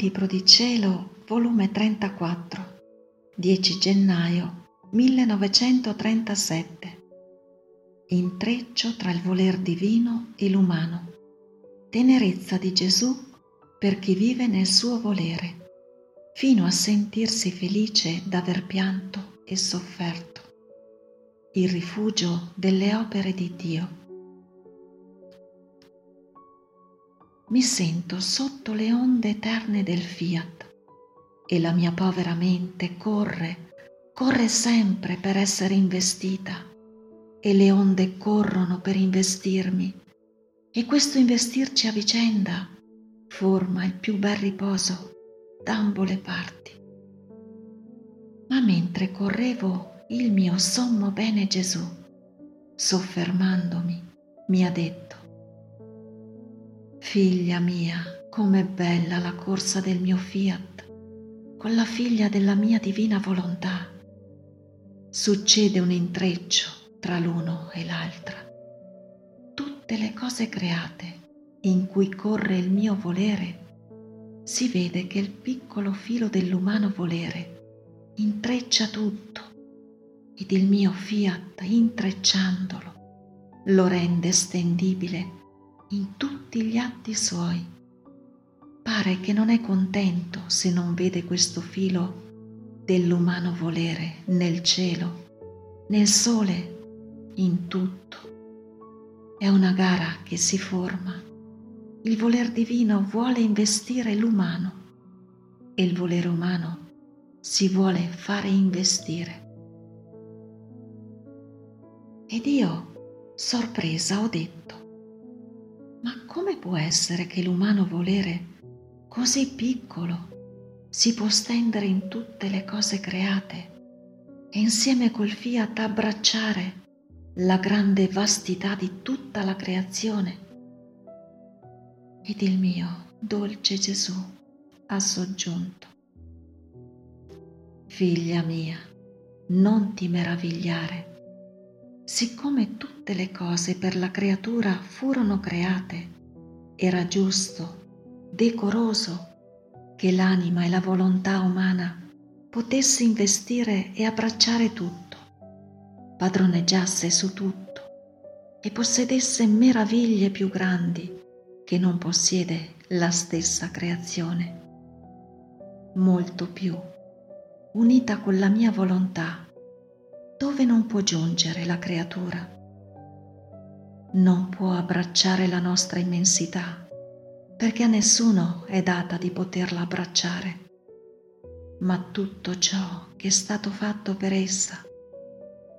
Libro di Cielo, volume 34, 10 gennaio 1937. Intreccio tra il voler divino e l'umano. Tenerezza di Gesù per chi vive nel suo volere, fino a sentirsi felice d'aver pianto e sofferto. Il rifugio delle opere di Dio. Mi sento sotto le onde eterne del fiat e la mia povera mente corre, corre sempre per essere investita e le onde corrono per investirmi e questo investirci a vicenda forma il più bel riposo d'ambo le parti. Ma mentre correvo il mio sommo bene Gesù, soffermandomi, mi ha detto, Figlia mia, com'è bella la corsa del mio fiat con la figlia della mia divina volontà. Succede un intreccio tra l'uno e l'altra. Tutte le cose create in cui corre il mio volere, si vede che il piccolo filo dell'umano volere intreccia tutto ed il mio fiat intrecciandolo lo rende stendibile in tutti gli atti suoi. Pare che non è contento se non vede questo filo dell'umano volere nel cielo, nel sole, in tutto. È una gara che si forma. Il voler divino vuole investire l'umano e il volere umano si vuole fare investire. Ed io, sorpresa, ho detto, come può essere che l'umano volere, così piccolo, si può stendere in tutte le cose create e insieme col fiat abbracciare la grande vastità di tutta la creazione? Ed il mio dolce Gesù ha soggiunto. Figlia mia, non ti meravigliare siccome tutte le cose per la creatura furono create, era giusto, decoroso che l'anima e la volontà umana potesse investire e abbracciare tutto, padroneggiasse su tutto e possedesse meraviglie più grandi che non possiede la stessa creazione. Molto più, unita con la mia volontà, dove non può giungere la creatura. Non può abbracciare la nostra immensità, perché a nessuno è data di poterla abbracciare. Ma tutto ciò che è stato fatto per essa,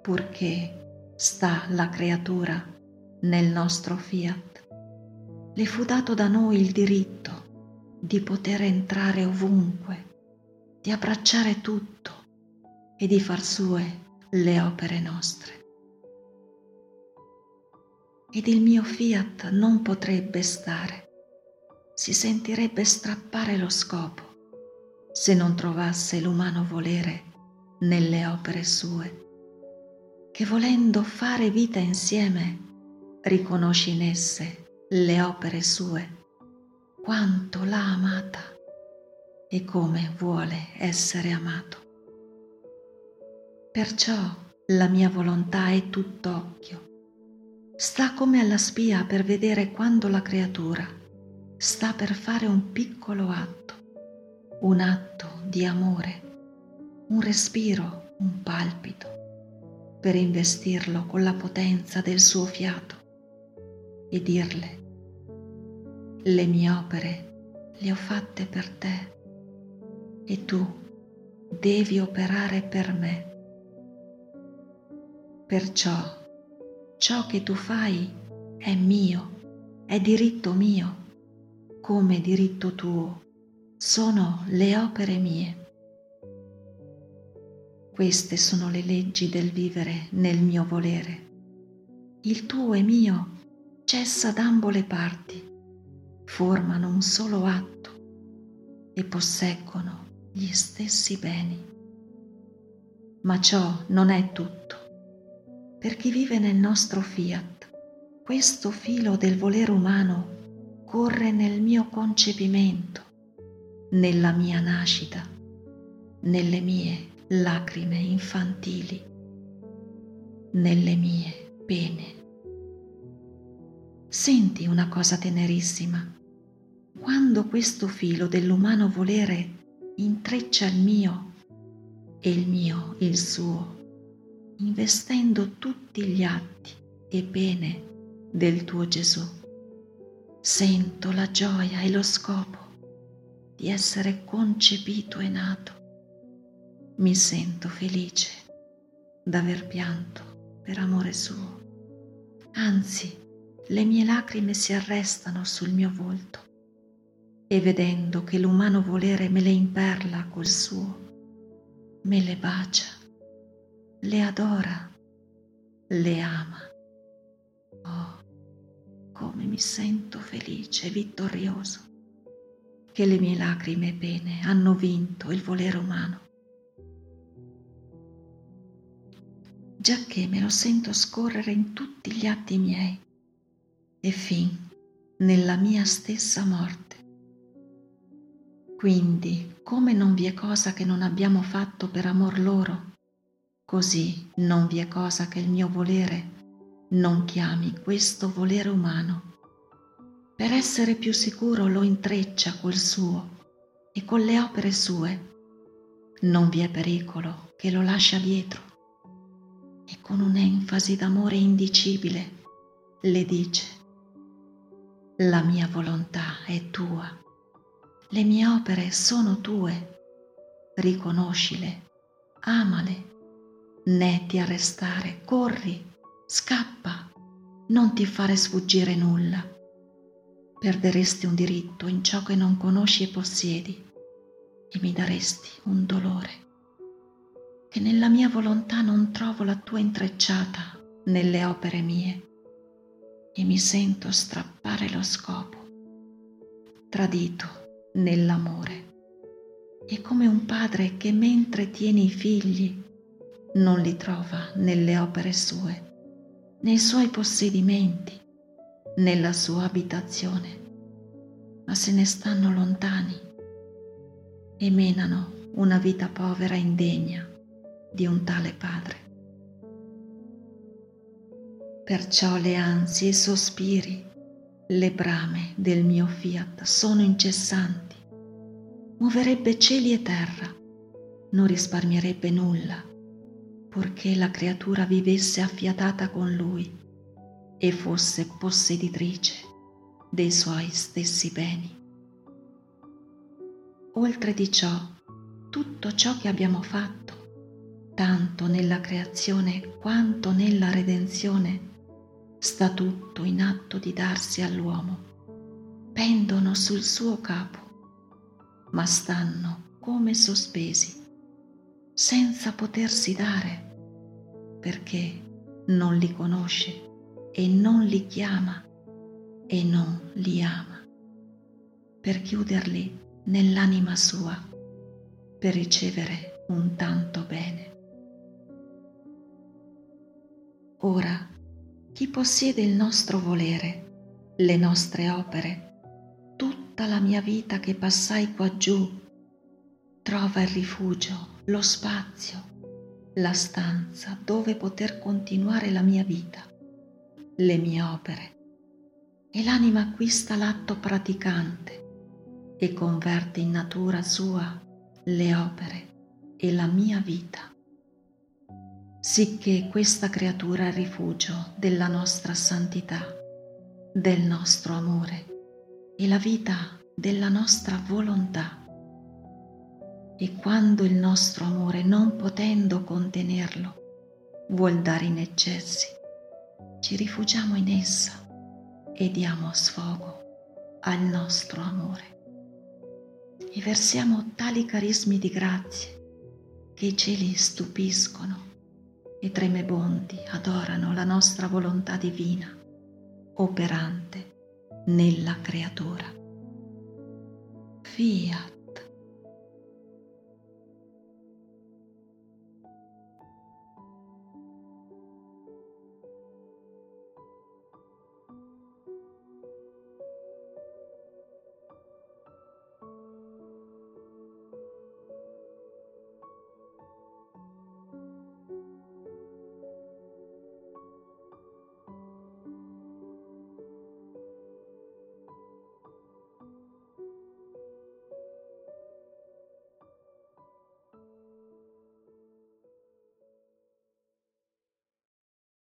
purché sta la creatura nel nostro fiat, le fu dato da noi il diritto di poter entrare ovunque, di abbracciare tutto e di far sue le opere nostre. Ed il mio fiat non potrebbe stare, si sentirebbe strappare lo scopo se non trovasse l'umano volere nelle opere sue, che volendo fare vita insieme riconosce in esse le opere sue, quanto l'ha amata e come vuole essere amato. Perciò la mia volontà è tutt'occhio. Sta come alla spia per vedere quando la creatura sta per fare un piccolo atto, un atto di amore, un respiro, un palpito, per investirlo con la potenza del suo fiato e dirle, le mie opere le ho fatte per te e tu devi operare per me. Perciò ciò che tu fai è mio, è diritto mio, come diritto tuo, sono le opere mie. Queste sono le leggi del vivere nel mio volere. Il tuo e mio cessa d'ambo le parti, formano un solo atto e posseggono gli stessi beni. Ma ciò non è tutto per chi vive nel nostro fiat, questo filo del volere umano corre nel mio concepimento nella mia nascita, nelle mie lacrime infantili, nelle mie pene. Senti una cosa tenerissima. Quando questo filo dell'umano volere intreccia il mio e il mio il suo, investendo tutti gli atti e pene del tuo Gesù, sento la gioia e lo scopo di essere concepito e nato. Mi sento felice d'aver pianto per amore suo. Anzi, le mie lacrime si arrestano sul mio volto e vedendo che l'umano volere me le imperla col suo, me le bacia, le adora, le ama. Oh, come mi sento felice e vittorioso che le mie lacrime e pene hanno vinto il volere umano. Giacché me lo sento scorrere in tutti gli atti miei e fin nella mia stessa morte. Quindi, come non vi è cosa che non abbiamo fatto per amor loro, così non vi è cosa che il mio volere non chiami questo volere umano per essere più sicuro lo intreccia col suo e con le opere sue. Non vi è pericolo che lo lascia dietro. E con un'enfasi d'amore indicibile le dice, la mia volontà è tua, le mie opere sono tue, riconoscile, amale, né ti arrestare, corri, scappa, non ti fare sfuggire nulla. Perderesti un diritto in ciò che non conosci e possiedi e mi daresti un dolore. Che nella mia volontà non trovo la tua intrecciata nelle opere mie e mi sento strappare lo scopo, tradito nell'amore. E come un padre che mentre tiene i figli non li trova nelle opere sue, nei suoi possedimenti, nella sua abitazione, ma se ne stanno lontani e menano una vita povera e indegna di un tale padre. Perciò le ansie e i sospiri, le brame del mio fiat sono incessanti. Muoverebbe cieli e terra, non risparmierebbe nulla, purché la creatura vivesse affiatata con lui e fosse posseditrice dei suoi stessi beni. Oltre di ciò, tutto ciò che abbiamo fatto, tanto nella creazione quanto nella redenzione, sta tutto in atto di darsi all'uomo, pendono sul suo capo, ma stanno come sospesi, senza potersi dare, perché non li conosce e non li chiama e non li ama, per chiuderli nell'anima sua, per ricevere un tanto bene. Ora, chi possiede il nostro volere, le nostre opere, tutta la mia vita che passai qua giù, trova il rifugio, lo spazio, la stanza dove poter continuare la mia vita le mie opere e l'anima acquista l'atto praticante e converte in natura sua le opere e la mia vita, sicché questa creatura è rifugio della nostra santità, del nostro amore e la vita della nostra volontà. E quando il nostro amore, non potendo contenerlo, vuol dare in eccessi, ci rifugiamo in essa e diamo sfogo al nostro amore. E versiamo tali carismi di grazie che i cieli stupiscono e tremebondi adorano la nostra volontà divina, operante nella creatura. Fiat.